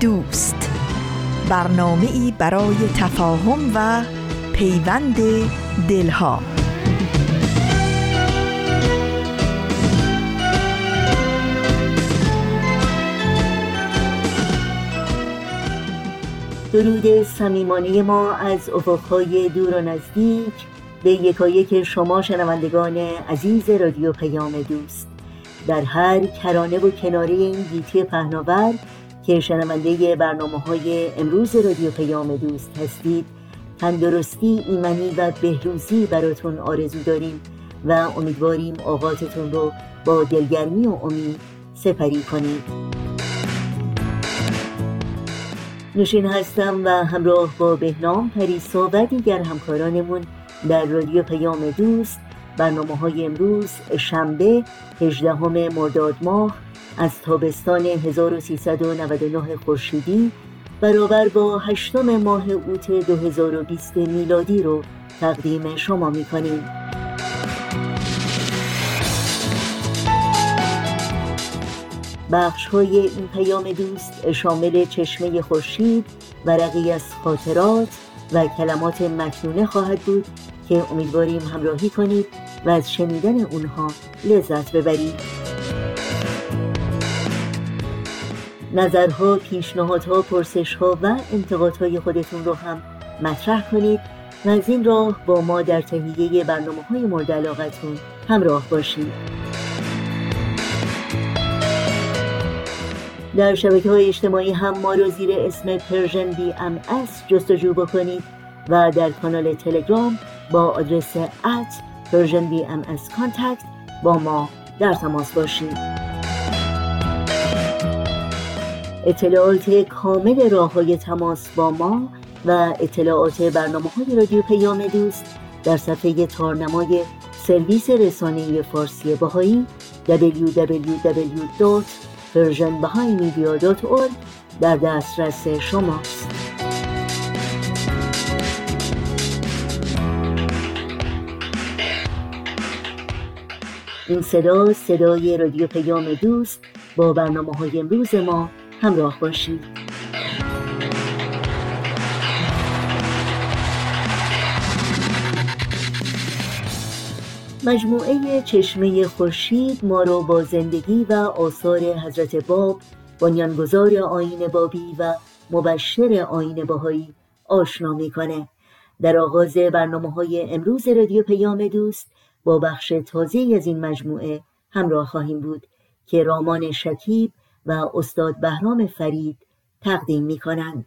دوست. برنامه ای برای تفاهم و پیوند دلها. درود صمیمانه ما از افقهای دور و نزدیک به یکایک شما شنوندگان عزیز رادیو پیام دوست. در هر کرانه و کناره این گیتی پهناور که شنونده برنامه های امروز رادیو پیام دوست هستید. تندرستی ایمنی و بهروزی براتون آرزو داریم و امیدواریم آقاتتون رو با دلگرمی و امید سپری کنید. نوشین هستم و همراه با بهنام پریسا و دیگر همکارانمون در رادیو پیام دوست. برنامه های امروز شنبه 18 مرداد ماه از تابستان 1399 خورشیدی برابر با هشتم ماه اوت 2020 میلادی رو تقدیم شما می کنیم. بخش های این پیام دوست شامل چشمه خورشید ورقی از خاطرات و کلمات مکنونه خواهد بود که امیدواریم همراهی کنید و از شنیدن اونها لذت ببرید. نظرها، پیشنهادها، پرسشها و انتقادهای خودتون رو هم مطرح کنید و از این راه با ما در تهیه برنامه های مورد علاقتون همراه باشید. در شبکه های اجتماعی هم ما رو زیر اسم Persian BMS جستجو بکنید و در کانال تلگرام با آدرس at Persian BMS contact با ما در تماس باشید. اطلاعات کامل راه های تماس با ما و اطلاعات برنامه های رادیو پیام دوست در صفحه تارنمای سرویس رسانه فارسی بهایی www.persianbahaimedia.org در دسترس شماست. این صدا صدای رادیو پیام دوست با برنامه های امروز ما همراه باشید مجموعه چشمه خورشید ما را با زندگی و آثار حضرت باب بنیانگذار آین بابی و مبشر آین باهایی آشنا می‌کنه. در آغاز برنامه های امروز رادیو پیام دوست با بخش تازه از این مجموعه همراه خواهیم بود که رامان شکیب و استاد بهرام فرید تقدیم می کنند.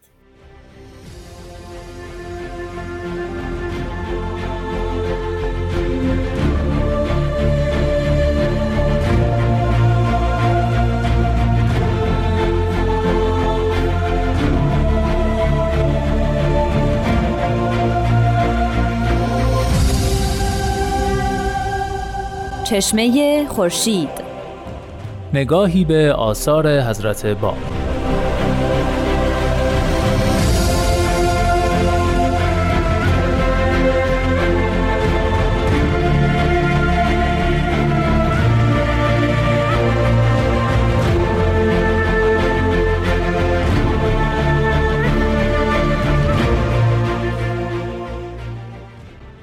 چشمه خورشید نگاهی به آثار حضرت باب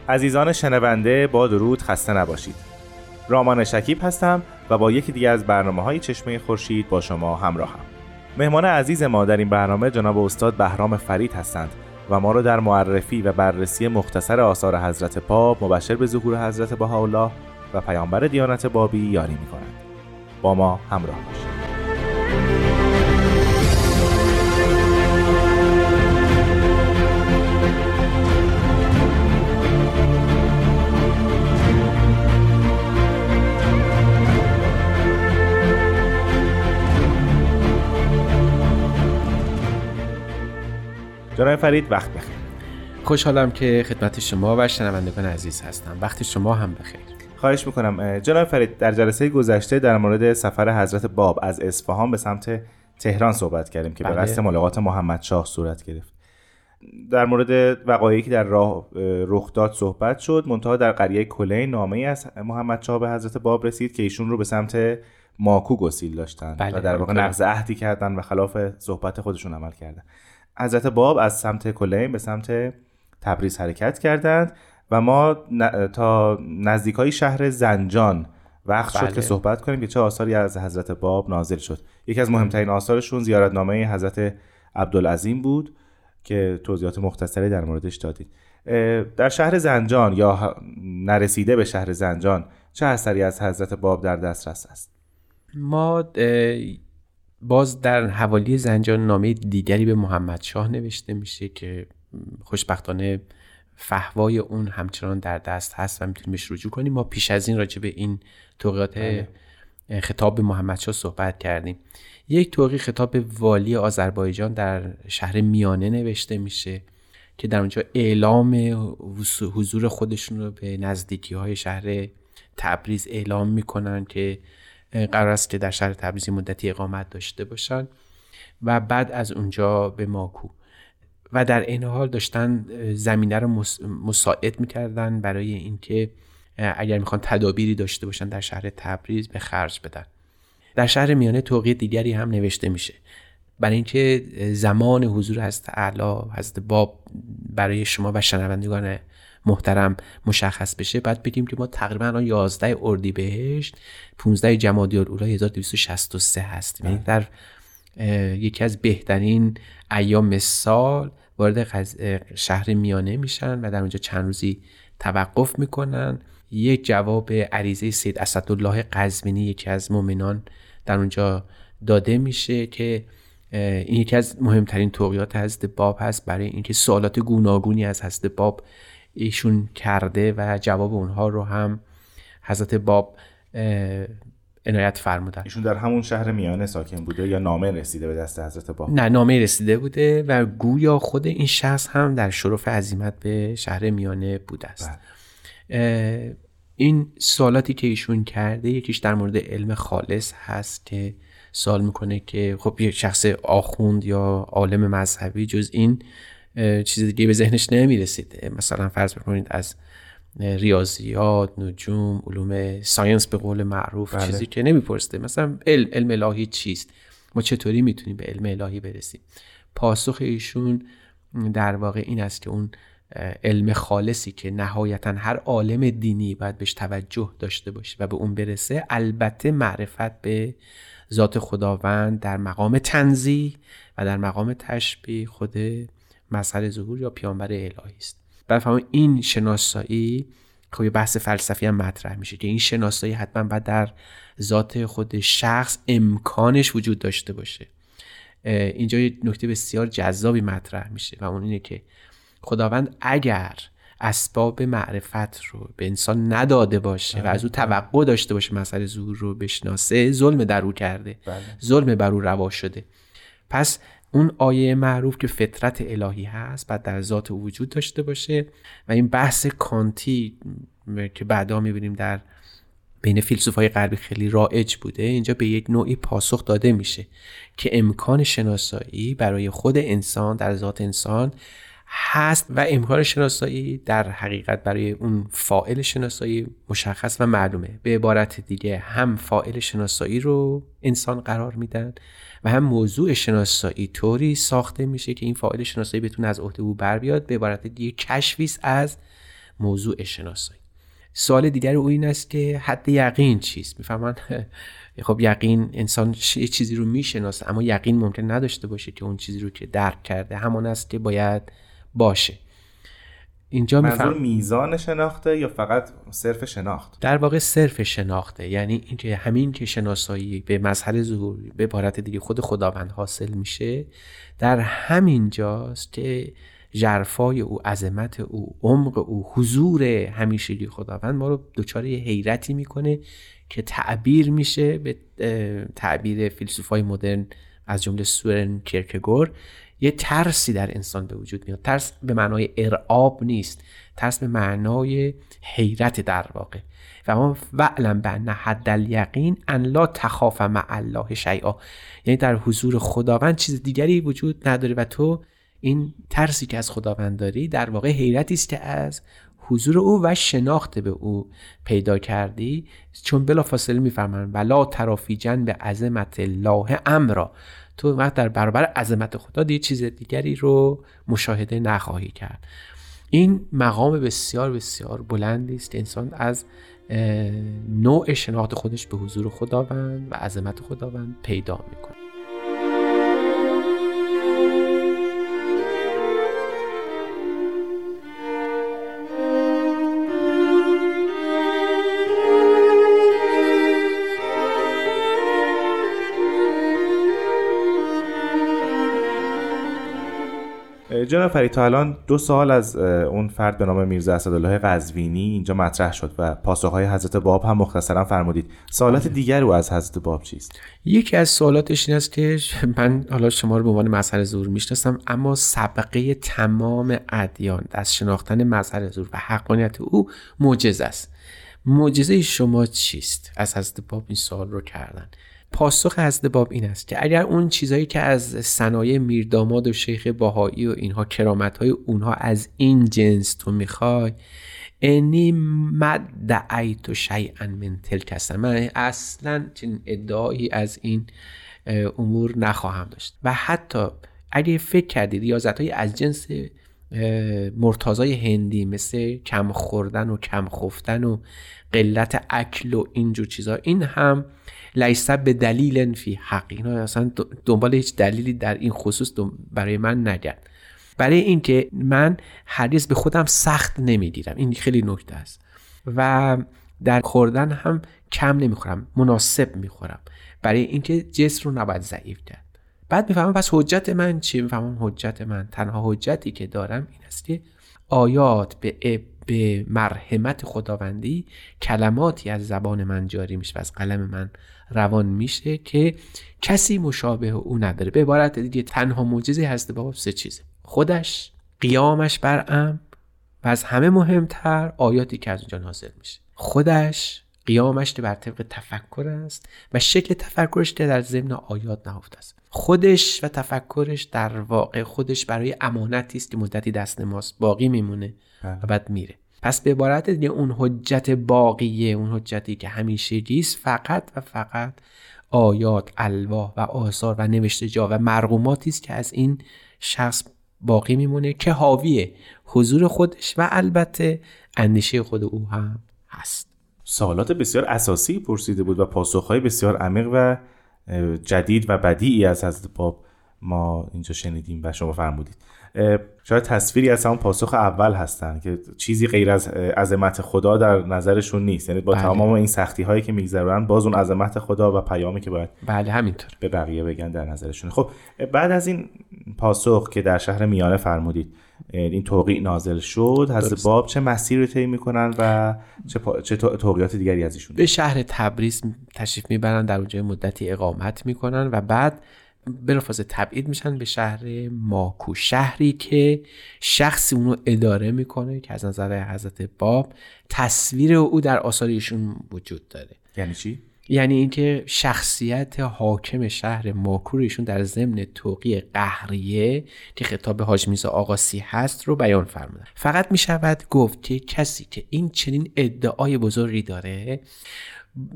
عزیزان شنونده با درود خسته نباشید. رامان شکیب هستم و با یکی دیگه از برنامه های چشمه خورشید با شما همراهم مهمان عزیز ما در این برنامه جناب استاد بهرام فرید هستند و ما را در معرفی و بررسی مختصر آثار حضرت پاپ مبشر به ظهور حضرت بهاءالله و پیامبر دیانت بابی یاری می کنند. با ما همراه باشید جناب فرید وقت بخیر. خوشحالم که خدمت شما و شنوندگان عزیز هستم. وقت شما هم بخیر. خواهش می‌کنم. جناب فرید در جلسه گذشته در مورد سفر حضرت باب از اصفهان به سمت تهران صحبت کردیم که به بله. قصد ملاقات محمد شاه صورت گرفت. در مورد وقایعی که در راه رخ داد صحبت شد. منتها در قریه کلین نامه ای از محمد شاه به حضرت باب رسید که ایشون رو به سمت ماکو گسیل داشتن بله، و در واقع همینطوره. نقض عهدی کردن و خلاف صحبت خودشون عمل کردن. حضرت باب از سمت کلین به سمت تبریز حرکت کردند و ما ن- تا نزدیک های شهر زنجان وقت شد بله. که صحبت کنیم که چه آثاری از حضرت باب نازل شد. یکی از مهمترین آثارشون زیارتنامه حضرت عبدالعظیم بود که توضیحات مختصری در موردش دادید. در شهر زنجان یا نرسیده به شهر زنجان چه اثری از حضرت باب در دسترس است؟ ما باز در حوالی زنجان نامه دیگری به محمد شاه نوشته میشه که خوشبختانه فهوای اون همچنان در دست هست و می‌تونیم بهش رجوع کنیم. ما پیش از این راجع به این توقیات اه، خطاب به محمد شاه صحبت کردیم. یک توقی خطاب به والی آذربایجان در شهر میانه نوشته میشه که در اونجا اعلام حض- حضور خودشون رو به نزدیکی های شهر تبریز اعلام می‌کنن که قرار است که در شهر تبریز یه مدتی اقامت داشته باشن و بعد از اونجا به ماکو. و در این حال داشتن زمینه رو مس- مساعد می‌کردن برای اینکه اگر می‌خوان تدابیری داشته باشن در شهر تبریز به خرج بدن. در شهر میانه توقیه دیگری هم نوشته میشه. برای اینکه زمان حضور حضرت اعلی حضرت باب برای شما و شنوندگان محترم مشخص بشه بعد بگیم که ما تقریبا الان 11 اردیبهشت 15 جمادی الاولی 1263 هستیم. یعنی در اه، یکی از بهترین ایام سال وارد شهر میانه میشن و در اونجا چند روزی توقف می‌کنن. یک جواب عریضه سید اسدالله قزوینی یکی از مؤمنان در اونجا داده میشه که این یکی از مهمترین توقیات حضرت باب هست. برای اینکه سوالات گوناگونی از حضرت باب ایشون کرده و جواب اونها رو هم حضرت باب عنایت فرمودن. ایشون در همون شهر میانه ساکن بوده یا نامه رسیده به دست حضرت باب؟ نه نامه رسیده بوده و گویا خود این شخص هم در شرف عزیمت به شهر میانه بوده است. اه، این سوالاتی که ایشون کرده یکیش در مورد علم خالص هست که سوال می‌کنه که خب یک شخص آخوند یا عالم مذهبی جز این چیز دیگه به ذهنش نمی‌رسید. مثلا فرض بکنید از ریاضیات نجوم علوم ساینس به قول معروف بله. چیزی که نمیپرسته مثلا علم, علم الهی چیست؟ ما چطوری می‌تونیم به علم الهی برسیم؟ پاسخ ایشون در واقع این است که اون علم خالصی که نهایتا هر عالم دینی باید بهش توجه داشته باشه و به اون برسه البته معرفت به ذات خداوند در مقام تنزیه و در مقام تشبیه خود مظهر ظهور یا پیامبر الهی است. بفرمایید این شناسایی خب یه بحث فلسفی هم مطرح میشه که این شناسایی حتما باید در ذات خود شخص امکانش وجود داشته باشه. اینجا یه نکته بسیار جذابی مطرح میشه و اون اینه که خداوند اگر اسباب معرفت رو به انسان نداده باشه و از او توقع داشته باشه مسئله ظهور رو بشناسه ظلم در او کرده. ظلم بر او روا شده. پس اون آیه معروف که فطرت الهی هست بعد در ذات وجود داشته باشه و این بحث کانتی که بعدا می‌بینیم در بین فیلسوفای غربی خیلی رایج بوده اینجا به یک نوعی پاسخ داده میشه که امکان شناسایی برای خود انسان در ذات انسان هست و امکان شناسایی در حقیقت برای اون فائل شناسایی مشخص و معلومه. به عبارت دیگه هم فائل شناسایی رو انسان قرار میدن هم موضوع شناسایی طوری ساخته میشه که این فائل شناسایی بتونه از عهده او بر بیاد به عبارت دیگه کشفیست از موضوع شناسایی. سوال دیگر او این است که حد یقین چیست؟ می‌فهمن؟ خب یقین انسان یه چیزی رو می‌شناسه اما یقین ممکن نداشته باشه که اون چیزی رو که درک کرده همان است که باید باشه. اینجا منظور میفهم میزان شناخته یا فقط صرف شناخت؟ در واقع صرف شناخته. یعنی اینکه همین که شناسایی به مظهر ظهور به عبارت دیگه خود خداوند حاصل میشه در همین جاست که جرفای او عظمت او عمق او حضور همیشگی خداوند ما رو دچار یه حیرتی می‌کنه که تعبیر میشه به تعبیر فیلسوفای مدرن از جمله سورن کیرکگور یه ترسی در انسان به وجود میاد. ترس به معنای ارعاب نیست. ترس به معنای حیرت در واقع. و ما وعلم به حد الیقین ان لا تخاف مع الله شیئا. یعنی در حضور خداوند چیز دیگری وجود نداره و تو این ترسی که از خداوند داری در واقع حیرتی است که از حضور او و شناخت به او پیدا کردی. چون بلا فاصله میفرمایند ولا ترافی به عظمت الله امرا. تو وقت در برابر عظمت خدا دیگه چیز دیگری رو مشاهده نخواهی کرد. این مقام بسیار بسیار بلندی است انسان از نوع شناخت خودش به حضور خداوند و عظمت خداوند پیدا می‌کنه جناب فرید تا الان دو سال از اون فرد به نام میرزا اسدالله قزوینی اینجا مطرح شد و پاسخهای حضرت باب هم مختصرا فرمودید. سوالات بله. دیگر او از حضرت باب چیست؟ یکی از سوالاتش این است که من حالا شما رو به عنوان مظهر زور می‌شناسم اما سبقه تمام ادیان از شناختن مظهر زور و حقانیت او معجزه است. معجزه شما چیست؟ از حضرت باب این سوال رو کردن. پاسخ حضرت باب این است که اگر اون چیزهایی که از صنایع میرداماد و شیخ باهایی و اینها کرامت های اونها از این جنس تو می‌خوای انی مد دعیت و شیئا من تلک من اصلا چنین ادعایی از این امور نخواهم داشت. و حتی اگه فکر کردید ریاضت های از جنس مرتازای هندی مثل کم خوردن و کم خفتن و قلت اکل و اینجور چیزها این هم لیسه به دلیل فی حق. اینا اصلا دنبال هیچ دلیلی در این خصوص برای من نگرد. برای اینکه من هرگز به خودم سخت نمی‌گیرم این خیلی نکته است. و در خوردن هم کم نمی‌خورم مناسب می‌خورم. برای اینکه جسم رو نباید ضعیف کرد. بعد می‌فهمم پس حجت من چیه؟ می‌فهمم حجت من تنها حجتی که دارم این است که آیات به به مرحمت خداوندی کلماتی از زبان من جاری میشه و از قلم من روان میشه که کسی مشابه او نداره. به عبارت دیگه تنها معجزه هست بابا سه چیزه. خودش قیامش بر و از همه مهمتر آیاتی که از اونجا نازل میشه. خودش قیامش بر طبق تفکر است و شکل تفکرش در ضمن آیات نهفته است. خودش و تفکرش در واقع خودش برای امانتی است که مدتی دست ماست. باقی میمونه و بعد میره. پس به عبارت دیگه اون حجت باقیه اون حجتی که همیشه است فقط و فقط آیات الواح و آثار و نوشته جا و مرغوماتی است که از این شخص باقی میمونه که حاوی حضور خودش و البته اندیشه خود او هم هست. سوالات بسیار اساسی پرسیده بود و پاسخهای بسیار عمیق و جدید و بدیعی از حضرت باب ما اینجا شنیدیم و شما فرمودید. شاید تصویری از همون پاسخ اول هستن که چیزی غیر از عظمت خدا در نظرشون نیست. یعنی با بله. تمام این سختی هایی که میگذرن باز اون عظمت خدا و پیامی که باید بله همینطور. به بقیه بگن در نظرشون خب بعد از این پاسخ که در شهر میانه فرمودید این توقیع نازل شد حضرت باب چه مسیر رو طی می‌کنن و چه, پا... چه توقیات دیگری از ایشون به شهر تبریز تشریف می‌برن در اونجا مدتی اقامت می‌کنن و بعد بلافاظه تبعید میشن به شهر ماکو شهری که شخصی اونو اداره می‌کنه که از نظر حضرت باب تصویر او در آثار ایشون وجود داره. یعنی چی؟ یعنی اینکه شخصیت حاکم شهر ماکور ایشون در ضمن توقی قهریه که خطاب حاج آقاسی هست رو بیان فرمودن. فقط می‌شود گفت که کسی که این چنین ادعای بزرگی داره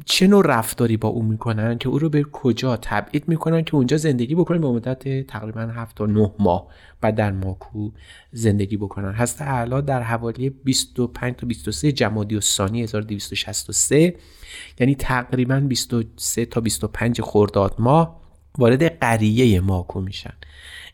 چه نوع رفتاری با او می‌کنن که او رو به کجا تبعید می‌کنن که اونجا زندگی بکنن به مدت تقریبا 7 تا 9 ماه بعد در ماکو زندگی بکنن. هست اعلا در حوالی 25 تا 23 جمادی و ثانی 1263 یعنی تقریبا 23 تا 25 خرداد ماه وارد قریه ماکو میشن.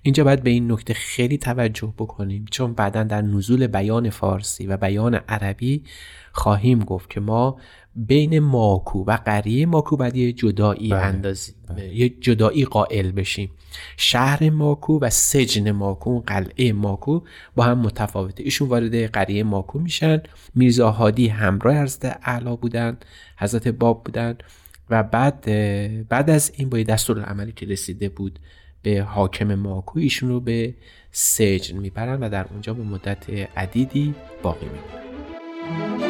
اینجا باید به این نکته خیلی توجه بکنیم چون بعدا در نزول بیان فارسی و بیان عربی خواهیم گفت که ما بین ماکو و قریه ماکو باید یه جدایی بله. اندازی. یه جدایی قائل بشیم شهر ماکو و سجن ماکو قلعه ماکو با هم متفاوته ایشون وارد قریه ماکو میشن میرزا هادی همراه حضرت اعلا بودن حضرت باب بودن و بعد بعد از این با دستور عملی که رسیده بود به حاکم ماکو ایشون رو به سجن می‌برن و در اونجا به مدت عدیدی باقی میمونن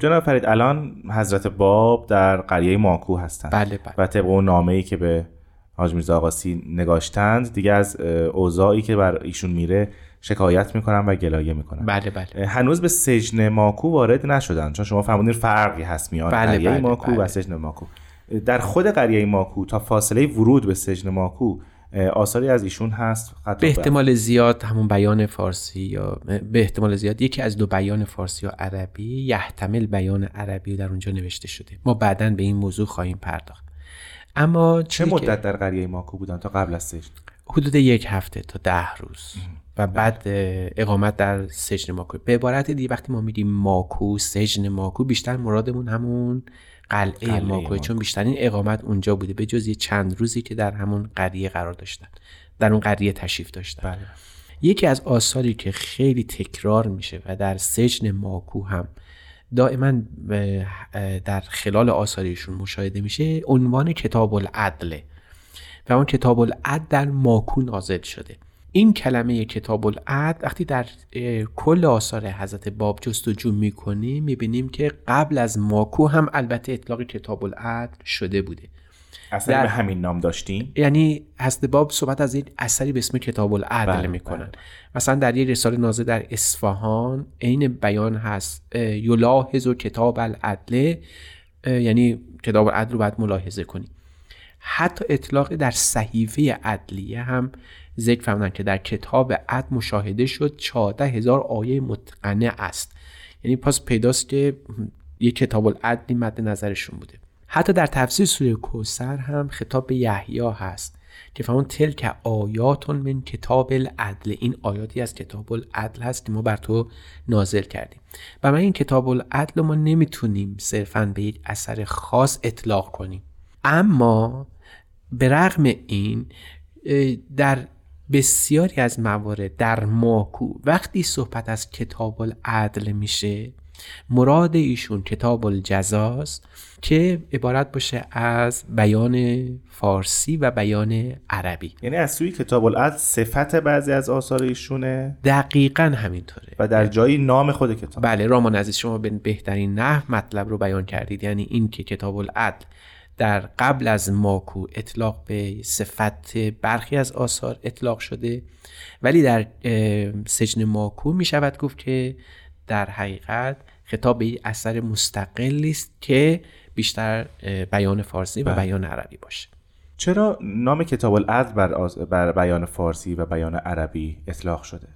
جناب فرید الان حضرت باب در قریه ماکو هستند. بله بله. و طبق اون نامه ای که به حاج میرزا آقاسی نگاشتند دیگه از اوضاعی که بر ایشون میره شکایت می‌کنن و گلایه می‌کنن. بله بله. هنوز به سجن ماکو وارد نشدن چون شما فرمودین فرقی هست میان بله، قریه بله، ماکو و بله. سجن ماکو. در خود قریه ماکو تا فاصله ورود به سجن ماکو آثاری از ایشون هست به احتمال زیاد همون بیان فارسی یا به احتمال زیاد یکی از دو بیان فارسی یا عربی یحتمل بیان عربی در اونجا نوشته شده. ما بعدا به این موضوع خواهیم پرداخت. اما چه مدت در قریه ماکو بودن تا قبل از سجن؟ حدود یک هفته تا ده روز. و بعد اقامت در سجن ماکو. به عبارت دیگه وقتی ما میگیم ماکو سجن ماکو بیشتر مرادمون همون قلعه, قلعه. چون بیشترین اقامت اونجا بوده به جز یه چند روزی که در همون قریه قرار داشتن در اون قریه تشریف داشتن. بله. یکی از آثاری که خیلی تکرار میشه و در سجن ماکو هم دائما در خلال آثارشون مشاهده میشه عنوان کتاب العدله و اون کتاب العدل در ماکو نازل شده. این کلمه کتاب العدل وقتی در کل آثار حضرت باب جستجو می‌کنیم می‌بینیم که قبل از ماکو هم البته اطلاق کتاب العدل شده بوده. اصلا در- به همین نام داشتیم؟ یعنی حضرت باب صحبت از یک اثری به اسم کتاب العدل بله، می‌کنن. بله. مثلا در یک رساله نازل در اصفهان عین بیان هست یلاحظ و کتاب العدل یعنی کتاب العدل رو باید ملاحظه کنیم حتی اطلاق در صحیفه عدلیه هم ذکر فرمودن که در کتاب عدل مشاهده شد 14 هزار آیه متقنه است. یعنی پس پیداست که یک کتاب العدلی مد نظرشون بوده. حتی در تفسیر سوره کوسر هم خطاب به یحیی هست که فرمون تلک آیات من کتاب العدل. این آیاتی از کتاب العدل هست که ما بر تو نازل کردیم. و من این کتاب العدل ما نمی‌تونیم صرفا به یک اثر خاص اطلاق کنیم. اما به رغم این در بسیاری از موارد در ماکو وقتی صحبت از کتاب العدل میشه مراد ایشون کتاب الجزاست که عبارت باشه از بیان فارسی و بیان عربی. یعنی از سوی کتاب العدل صفت بعضی از آثار ایشونه؟ دقیقا همینطوره. و در جایی نام خود کتاب. بله رامان عزیز شما به بهترین نحو مطلب رو بیان کردید. یعنی این که کتاب العدل در قبل از ماکو اطلاق به صفت برخی از آثار اطلاق شده ولی در سجن ماکو می شود گفت که در حقیقت خطاب به اثر مستقلی است که بیشتر بیان فارسی و بله. بیان عربی باشه چرا نام کتاب العدل بر, آز- بر بیان فارسی و بیان عربی اطلاق شده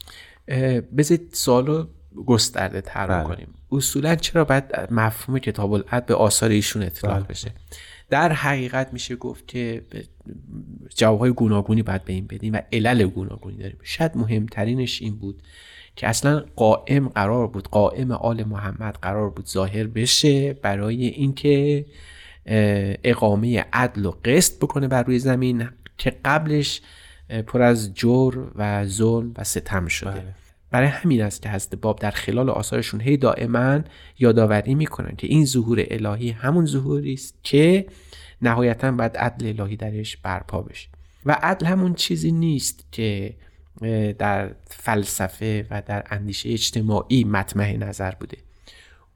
بذارید سوالو گسترده تر بله. کنیم اصولا چرا باید مفهوم کتاب العد به آثار ایشون اطلاق بله. بشه در حقیقت میشه گفت که به- جوابهای گوناگونی باید به این بدیم و علل گوناگونی داریم شاید مهمترینش این بود که اصلا قائم قرار بود قائم آل محمد قرار بود ظاهر بشه برای اینکه اقامه عدل و قسط بکنه بر روی زمین که قبلش پر از جور و ظلم و ستم شده بله. برای همین است که حضرت باب در خلال آثارشون هی دائما یادآوری می‌کنن که این ظهور الهی همون ظهوری است که نهایتا باید عدل الهی درش برپا بشه. و عدل همون چیزی نیست که در فلسفه و در اندیشه اجتماعی مطمع نظر بوده.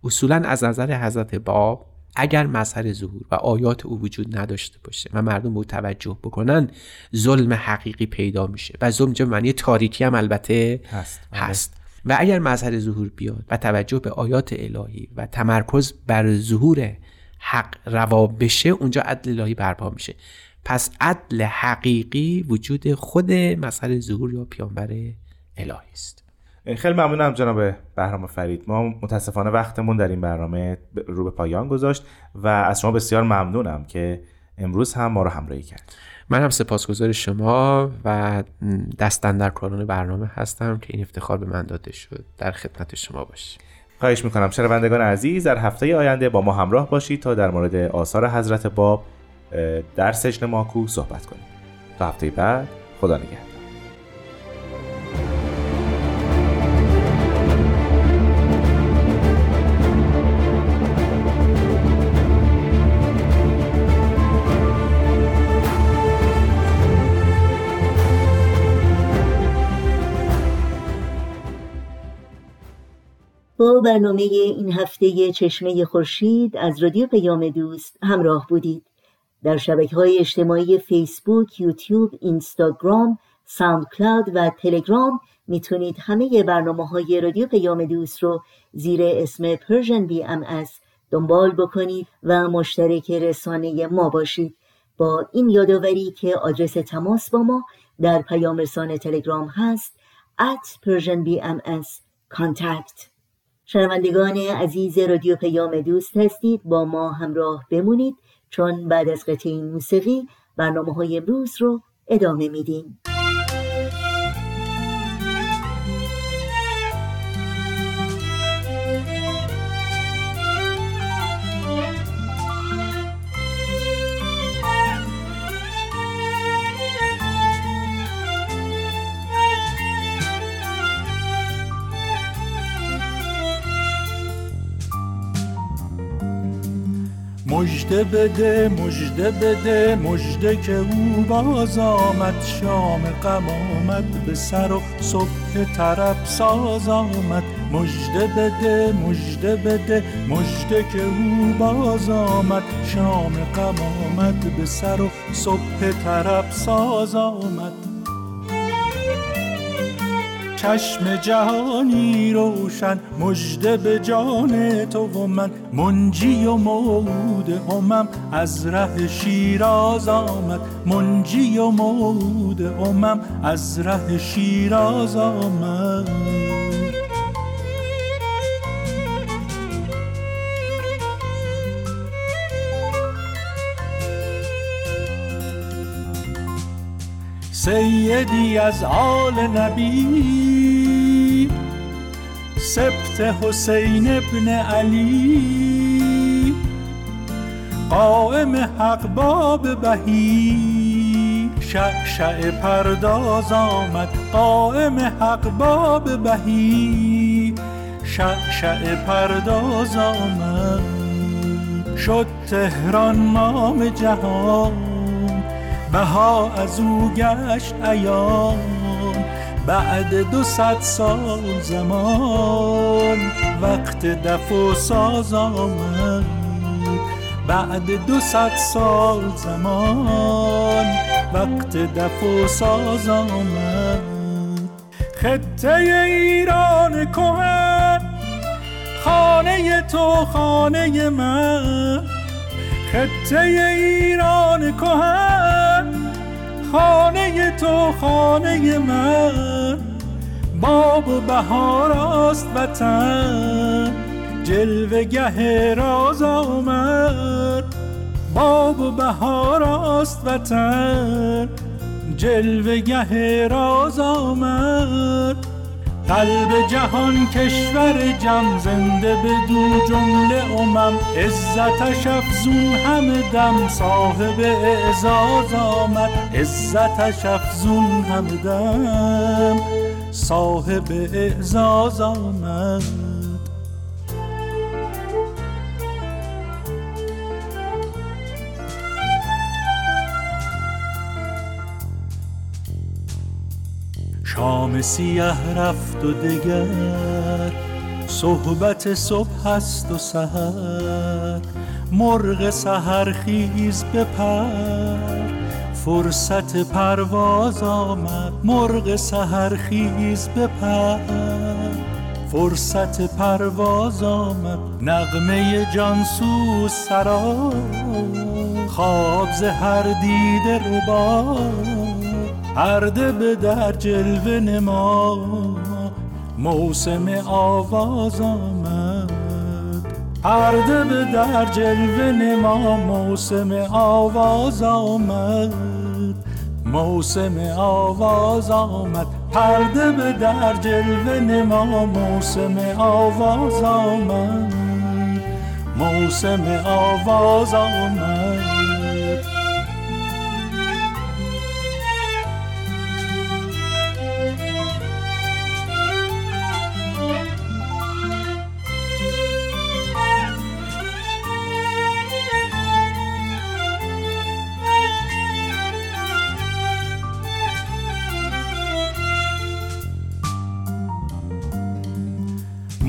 اصولا از نظر حضرت باب اگر مظهر ظهور و آیات او وجود نداشته باشه و مردم به او توجه بکنن ظلم حقیقی پیدا میشه و ظلم جا معنی تاریکی هم البته هست. هست. و اگر مظهر ظهور بیاد و توجه به آیات الهی و تمرکز بر ظهور حق روا بشه اونجا عدل الهی برپا میشه. پس عدل حقیقی وجود خود مظهر ظهور یا پیامبر الهی است. خیلی ممنونم جناب بهرام فرید. ما متاسفانه وقتمون در این برنامه رو به پایان گذاشت و از شما بسیار ممنونم که امروز هم ما رو همراهی کرد. من هم سپاسگزار شما و دستن در کارون برنامه هستم که این افتخار به من داده شد. در خدمت شما باشیم خواهش می‌کنم. شنوندگان عزیز در هفته آینده با ما همراه باشید تا در مورد آثار حضرت باب در سجن ماکو صحبت کنیم. تا هفته بعد خدا نگهدار. با برنامه این هفته چشمه خورشید از رادیو پیام دوست همراه بودید. در شبکه های اجتماعی فیسبوک، یوتیوب، اینستاگرام، ساوند کلاود و تلگرام می‌تونید همه برنامه های رادیو پیام دوست رو زیر اسم ام از دنبال بکنید و مشترک رسانه ما باشید. با این یادآوری که آدرس تماس با ما در پیام رسانه تلگرام هست at Persian BMS contact. شنوندگان عزیز رادیو پیام دوست هستید با ما همراه بمونید چون بعد از قطعه موسیقی برنامه های امروز رو ادامه میدیم. مجده بده مجده بده مجده که او باز آمد. شام غم آمد به سر و صبح طرب ساز آمد. مجده بده مجده بده مجده که او باز آمد. شام غم آمد به سر و صبح طرب ساز آمد. چشم جهانی روشن مجده به جان تو و من منجی و مود همم از ره شیراز آمد منجی و مود همم از ره شیراز آمد. سیدی از آل نبی. سبت حسین ابن علی. قائم حق باب بهی. شعشع پرداز آمد قائم حق باب بهی. شعشع پرداز آمد شد تهران مام جهان. بها از او گشت ایام. بعد دو صد سال زمان وقت دف و ساز آمد. بعد دو صد سال زمان وقت دف و ساز آمد. خطه ایران کهن خانه تو خانه من. خطه ایران کهن خانه تو خانه من. باب و بهار است وطن. جلوه گه راز آمد. باب و بهار است وطن. جلوه گه راز آمد. قلب جهان کشور جم زنده به دو جمله امم. عزتش افزون همه دم صاحب اعزاز آمد. عزتش افزون همه دم صاحب اعزاز آمد. شام سیه رفت و دگر. صحبت صبح است و سهر مرغ سهر خیز بپر. فرصت پرواز آمد. مرغ سهر خیز بپر. فرصت پرواز آمد. نغمه جانسو سرا. خواب هر دیده رو پرده به در جلوه نما موسم آواز آمد. پرده به در جلوه نما موسم آواز آمد. موسم آواز آمد. پرده به در جلوه نما موسم آواز آمد. موسم آواز آمد.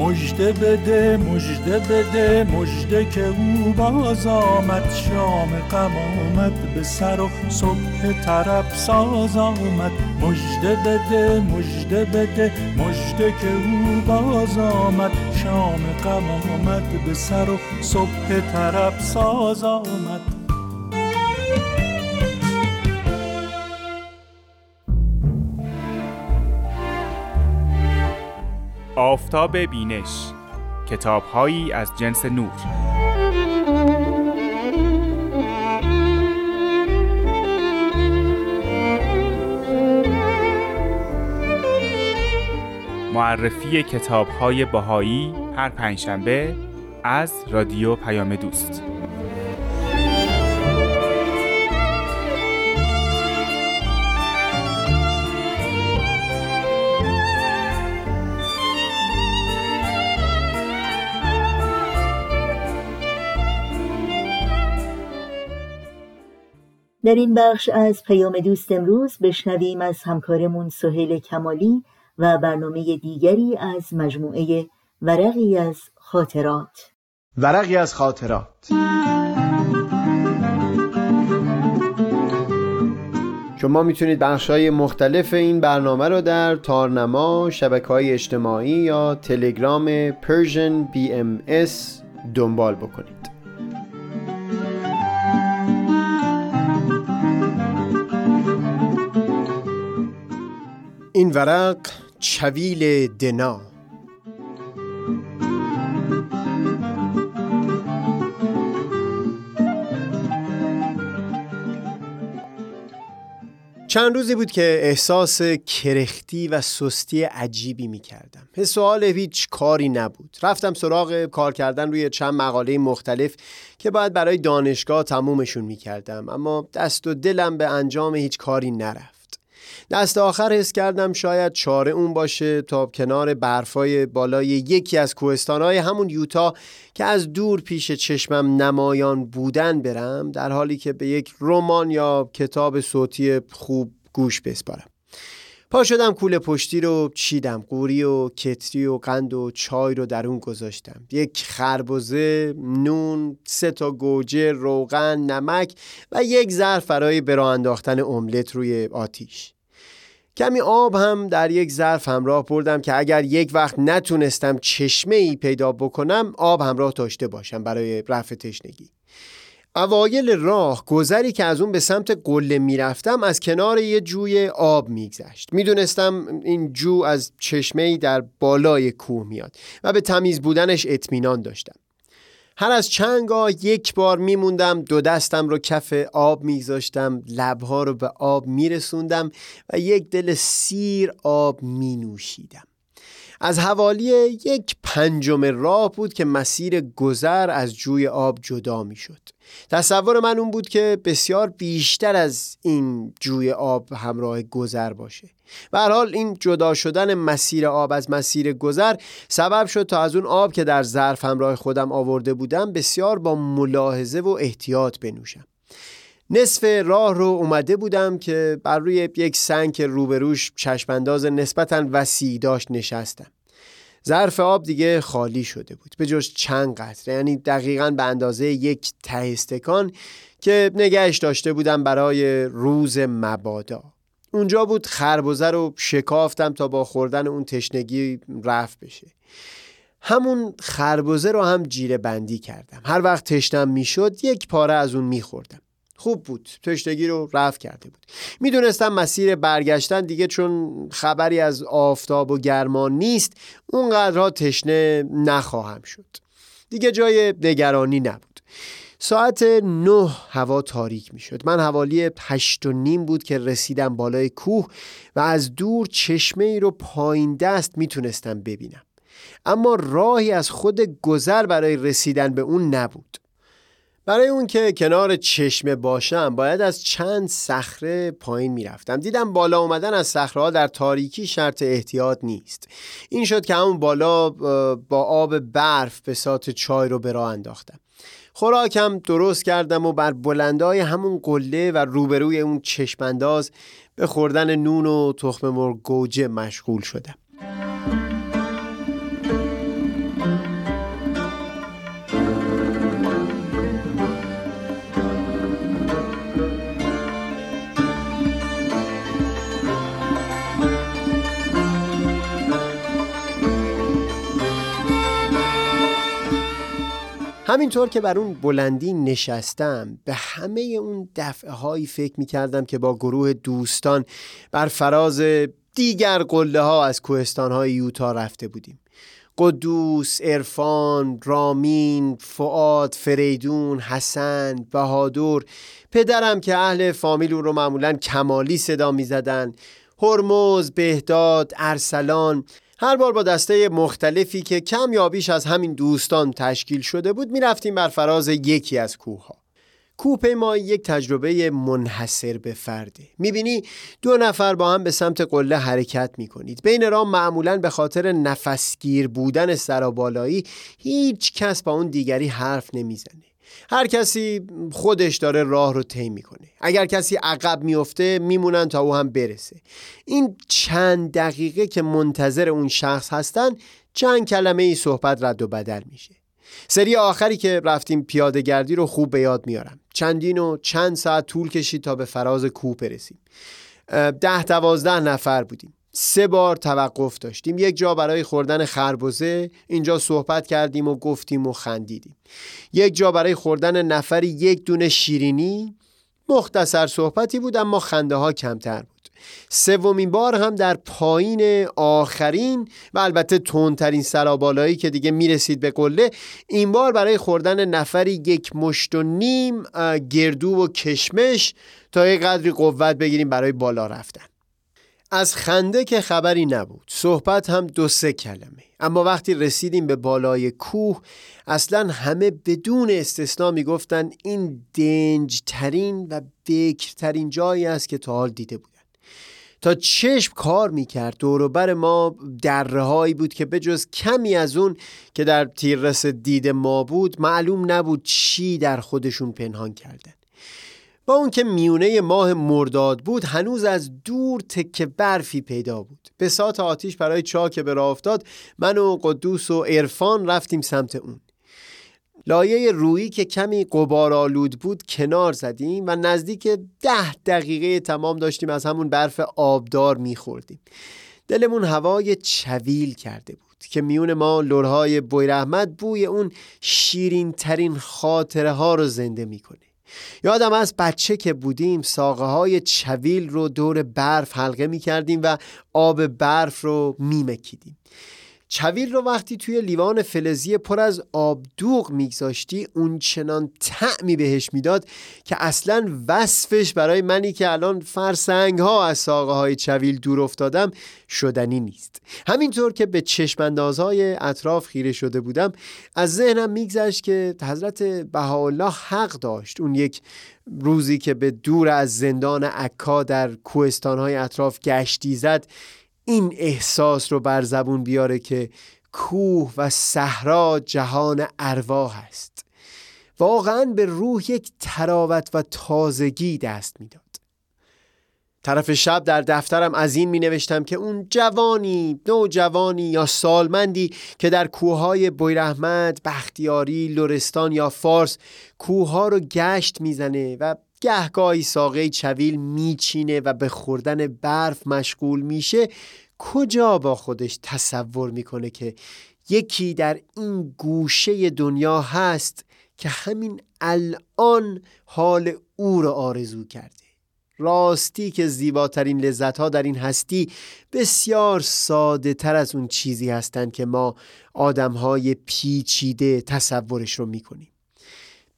مجده بده مجده بده مجده که او باز آمد شام غم آمد به سر و صبح طرب ساز آمد. مجده بده مجده بده مجده که او باز آمد شام غم آمد به سر و صبح طرب ساز آمد. آفتاب بینش کتابهایی از جنس نور. معرفی کتابهای بهایی هر پنجشنبه از رادیو پیام دوست. در این بخش از پیام دوست امروز بشنویم از همکارمون سهیل کمالی و برنامه دیگری از مجموعه ورقی از خاطرات. ورقی از خاطرات. شما می‌تونید بخش های مختلف این برنامه رو در تارنما، شبکه های اجتماعی یا تلگرام Persian BMS دنبال بکنید. این ورق چویل دنا. چند روزی بود که احساس کرختی و سستی عجیبی می کردم حس حال هیچ کاری نبود. رفتم سراغ کار کردن روی چند مقاله مختلف که باید برای دانشگاه تمومشون می کردم اما دست و دلم به انجام هیچ کاری نرفت. دست آخر حس کردم شاید چاره اون باشه تا کنار برفای بالای یکی از کوهستانهای همون یوتا که از دور پیش چشمم نمایان بودن برم در حالی که به یک رمان یا کتاب صوتی خوب گوش بسپارم. پا شدم کوله پشتی رو چیدم قوری و کتری و قند و چای رو در اون گذاشتم. یک خربزه نون سه تا گوجه روغن نمک و یک ظرف برای برا انداختن املت روی آتیش. کمی آب هم در یک ظرف همراه بردم که اگر یک وقت نتونستم چشمه ای پیدا بکنم آب همراه داشته باشم برای رفع تشنگی. اوایل راه گذری که از اون به سمت قله می‌رفتم از کنار یه جوی آب میگذشت. می‌دونستم این جو از چشمه در بالای کوه میاد و به تمیز بودنش اطمینان داشتم. هر از چنگا یک بار میموندم دو دستم رو کف آب میگذاشتم لبها رو به آب میرسوندم و یک دل سیر آب می نوشیدم از حوالی یک پنجم راه بود که مسیر گذر از جوی آب جدا می شد تصور من اون بود که بسیار بیشتر از این جوی آب همراه گذر باشه. و حال این جدا شدن مسیر آب از مسیر گذر سبب شد تا از اون آب که در ظرف همراه خودم آورده بودم بسیار با ملاحظه و احتیاط بنوشم. نصف راه رو اومده بودم که بر روی یک سنگ روبروش چشمانداز نسبتا وسیع داشت نشستم. ظرف آب دیگه خالی شده بود به جز چند قطره یعنی دقیقا به اندازه یک ته استکان که نگهش داشته بودم برای روز مبادا. اونجا بود خربزه رو شکافتم تا با خوردن اون تشنگی رفت بشه. همون خربزه رو هم جیره بندی کردم. هر وقت تشنم می‌شد یک پاره از اون میخوردم. خوب بود تشنگی رو رفت کرده بود. می‌دونستم مسیر برگشتن دیگه چون خبری از آفتاب و گرما نیست اونقدرها تشنه نخواهم شد. دیگه جای نگرانی نبود. ساعت نه هوا تاریک می شد من حوالی هشت و نیم بود که رسیدم بالای کوه و از دور چشمه ای رو پایین دست می تونستم ببینم. اما راهی از خود گذر برای رسیدن به اون نبود. برای اون که کنار چشمه باشم باید از چند صخره پایین می‌رفتم. دیدم بالا اومدن از صخره در تاریکی شرط احتیاط نیست. این شد که همون بالا با آب برف به سات چای رو به راه انداختم. خوراکم درست کردم و بر بلندای همون قله و روبروی اون چشمانداز به خوردن نون و تخم مرغ گوجه مشغول شدم. همینطور که بر اون بلندی نشستم به همه اون دفعه هایی فکر می کردم که با گروه دوستان بر فراز دیگر قله ها از کوهستان های یوتا رفته بودیم. قدوس، ارفان، رامین، فعاد، فریدون، حسن، بهادور پدرم که اهل فامیل رو معمولا کمالی صدا می زدن هرمز، بهداد، ارسلان هر بار با دسته مختلفی که کم یا بیش از همین دوستان تشکیل شده بود می‌رفتیم بر فراز یکی از کوه ها ما یک تجربه منحصر به فرده می‌بینی دو نفر با هم به سمت قله حرکت می‌کنید. بین راه معمولا به خاطر نفسگیر بودن سرابالایی هیچ کس با اون دیگری حرف نمی‌زنه. هر کسی خودش داره راه رو طی می‌کنه. اگر کسی عقب میفته میمونن تا او هم برسه. این چند دقیقه که منتظر اون شخص هستن چند کلمه ای صحبت رد و بدل میشه. سری آخری که رفتیم پیاده گردی رو خوب به یاد میارم. چندین و چند ساعت طول کشید تا به فراز کوه برسیم. ده دوازده نفر بودیم. سه بار توقف داشتیم. یک جا برای خوردن خربزه اینجا صحبت کردیم و گفتیم و خندیدیم. یک جا برای خوردن نفری یک دونه شیرینی مختصر صحبتی بود اما خنده ها کمتر بود. سومین بار هم در پایین آخرین و البته تندترین سرابالایی که دیگه می‌رسید به قله این بار برای خوردن نفری یک مشت و نیم گردو و کشمش تا یک قدری قوت بگیریم برای بالا رفتن. از خنده که خبری نبود. صحبت هم دو سه کلمه. اما وقتی رسیدیم به بالای کوه اصلا همه بدون استثنا می‌گفتن این دنج ترین و بکرترین جایی است که تا حال دیده بودن. تا چشم کار می‌کرد. دوروبر ما دره بود که به جز کمی از اون که در تیررس دید ما بود معلوم نبود چی در خودشون پنهان کردن. با اون که میونه ماه مرداد بود هنوز از دور تکه برفی پیدا بود. به سات آتیش برای چاک به راه افتاد من و قدوس و عرفان رفتیم سمت اون. لایه رویی که کمی قبارالود بود کنار زدیم و نزدیک ده دقیقه تمام داشتیم از همون برف آبدار میخوردیم. دلمون هوای چویل کرده بود که میون ما لرهای بویرحمت بوی اون شیرین ترین خاطره ها رو زنده می‌کنه. یادم از بچه که بودیم ساقه های چویل رو دور برف حلقه می کردیم و آب برف رو می مکیدیم چویل رو وقتی توی لیوان فلزی پر از آب دوغ میگذاشتی اون چنان تعمی بهش می‌داد که اصلا وصفش برای منی که الان فرسنگ ها از ساقه های چویل دور افتادم شدنی نیست. همینطور که به چشمندازهای اطراف خیره شده بودم از ذهنم میگذشت که حضرت بهاءالله حق داشت. اون یک روزی که به دور از زندان عکا در کوهستانهای اطراف گشتی زد این احساس رو بر زبون بیاره که کوه و صحرا جهان ارواح است. واقعا به روح یک تراوت و تازگی دست می‌داد. طرف شب در دفترم از این می نوشتم که اون جوانی، نوجوانی یا سالمندی که در کوههای بویرحمد، بختیاری، لورستان یا فارس کوهها رو گشت می‌زنه و گهگاهی ساقه چویل میچینه و به خوردن برف مشغول میشه. کجا با خودش تصور می‌کنه که یکی در این گوشه دنیا هست که همین الان حال او را آرزو کرده؟ راستی که زیباترین لذت ها در این هستی بسیار ساده تر از اون چیزی هستند که ما آدم های پیچیده تصورش رو می‌کنیم.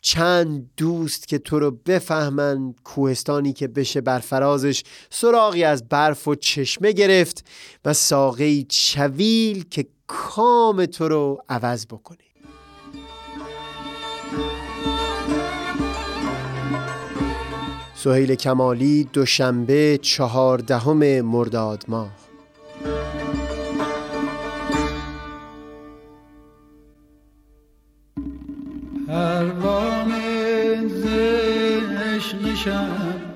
چند دوست که تو رو بفهمن کوهستانی که بشه بر فرازش سراغی از برف و چشمه گرفت و ساقه چویل که کام تو رو عوض بکنه. سهیل کمالی دوشنبه چهاردهم مرداد ماه. عشقشم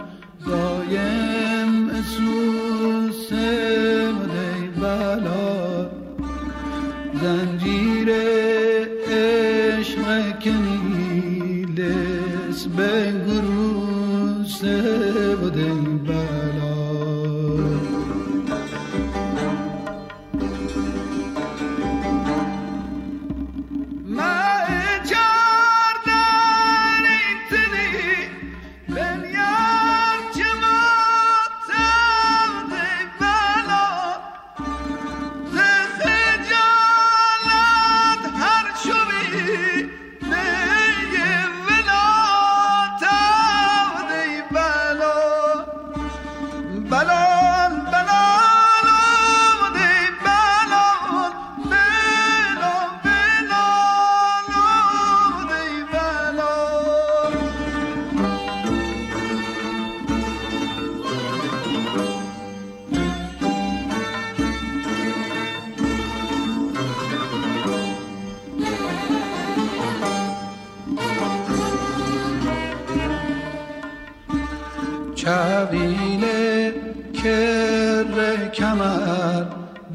آینه کر کمر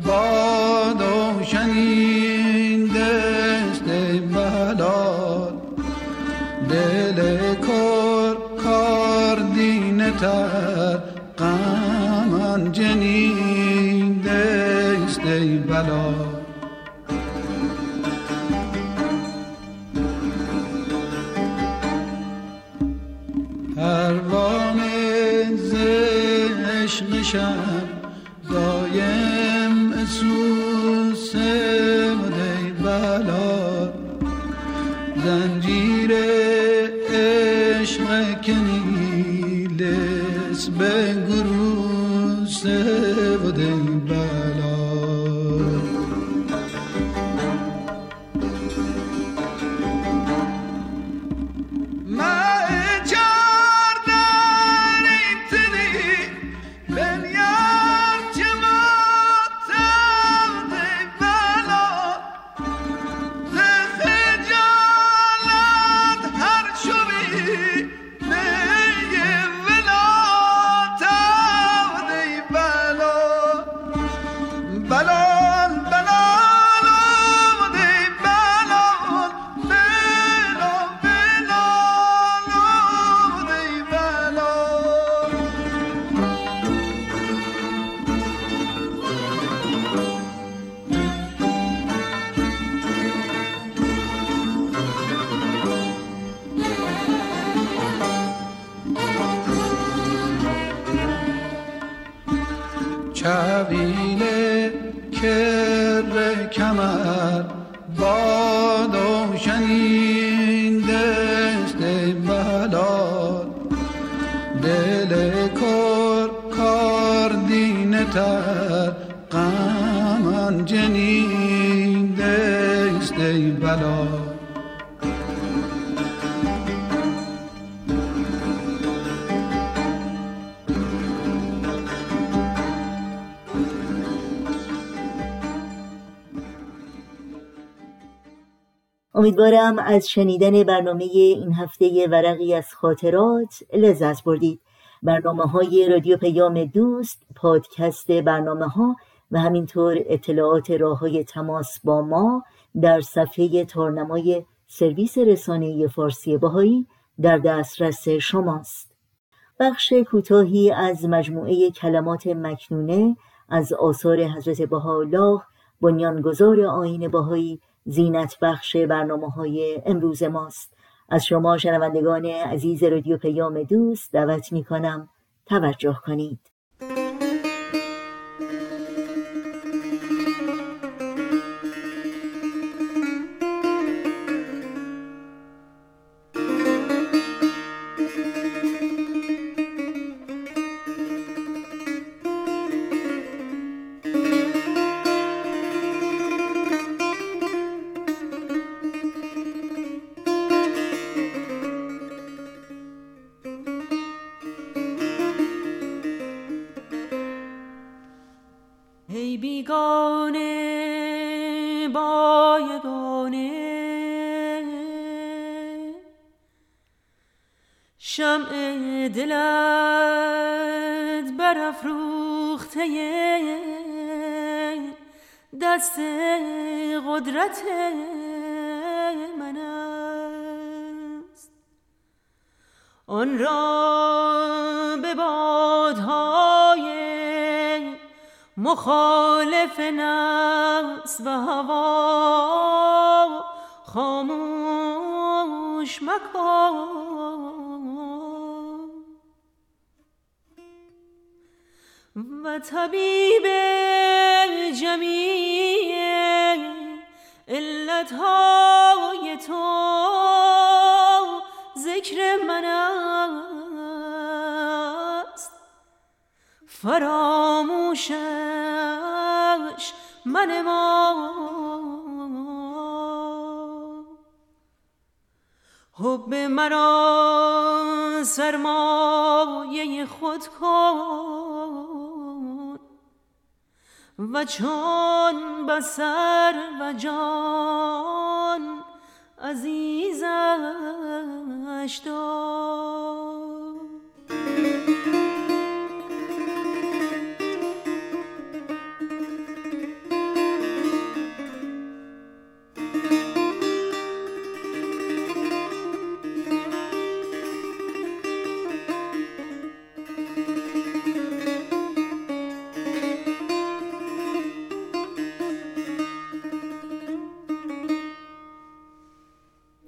باد و شنین دست بلال. دل کر کار دینه تر قمن جنین دست بلال. Disha امیدوارم از شنیدن برنامه این هفته ورقی از خاطرات لذت بردید. برنامه های رادیو پیام دوست پادکست برنامه ها و همینطور اطلاعات راه های تماس با ما در صفحه تارنمای سرویس رسانه فارسی باهایی در دسترس شماست. بخش کوتاهی از مجموعه کلمات مکنونه از آثار حضرت بهاءالله بنیانگذار آین باهایی زینت بخش برنامه های امروز ماست. از شما شنوندگان عزیز رادیو پیام دوست دعوت می کنم توجه کنید. مخالف نفس و هوا. خاموش مکن. و طبیب جمیع علتهای تو. ذکر من من ما. حب مرا سرمایه خود کن و چون بسر و جان عزیزش دار.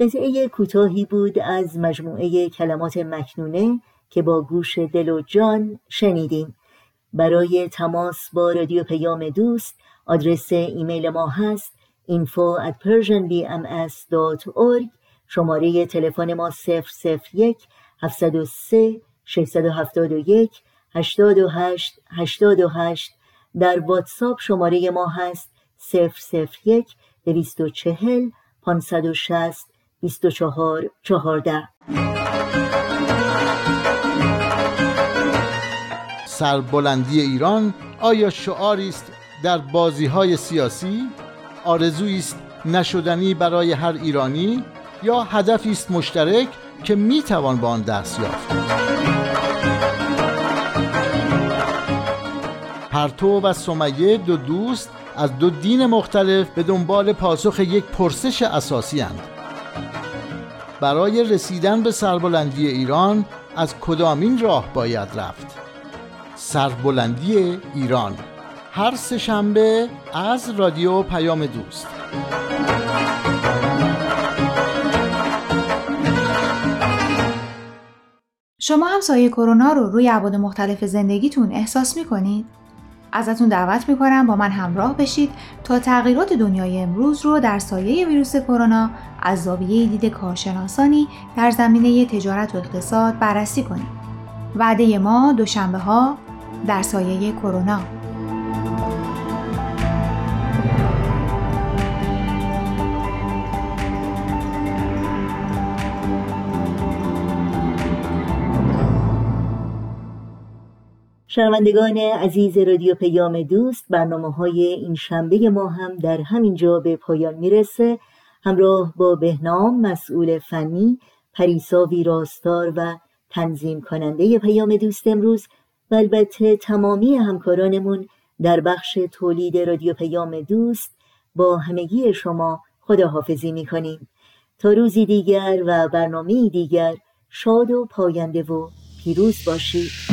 قطعه کوتاهی بود از مجموعه کلمات مکنونه که با گوش دل و جان شنیدیم. برای تماس با رادیو پیام دوست آدرس ایمیل ما هست info at persianbms.org شماره تلفن ما 001 703 671 828 828 در واتساپ شماره ما هست 001 240 560 24 14 سربلندی ایران آیا شعاری است در بازی های سیاسی؟ آرزویی است نشدنی برای هر ایرانی یا هدفی است مشترک که می توان با آن دست یافت؟ پرتو و سمیه دو دوست از دو دین مختلف به دنبال پاسخ یک پرسش اساسی اند. برای رسیدن به سربلندی ایران از کدامین راه باید رفت؟ سربلندی ایران. هر سه شنبه از رادیو پیام دوست. شما هم سایه کرونا رو روی ابعاد مختلف زندگیتون احساس می‌کنید؟ ازتون دعوت می‌کنم با من همراه بشید تا تغییرات دنیای امروز رو در سایه ویروس کرونا از زاویه دید کارشناسانی در زمینه تجارت و اقتصاد بررسی کنیم. وعده ما دوشنبه ها در سایه کرونا شنوندگان عزیز رادیو پیام دوست برنامه های این شنبه ما هم در همین جا به پایان می‌رسه. همراه با بهنام مسئول فنی پریسا ویراستار و تنظیم کننده پیام دوست امروز و البته تمامی همکارانمون در بخش تولید رادیو پیام دوست با همگی شما خداحافظی می‌کنیم. تا روزی دیگر و برنامه دیگر شاد و پاینده و پیروز باشید.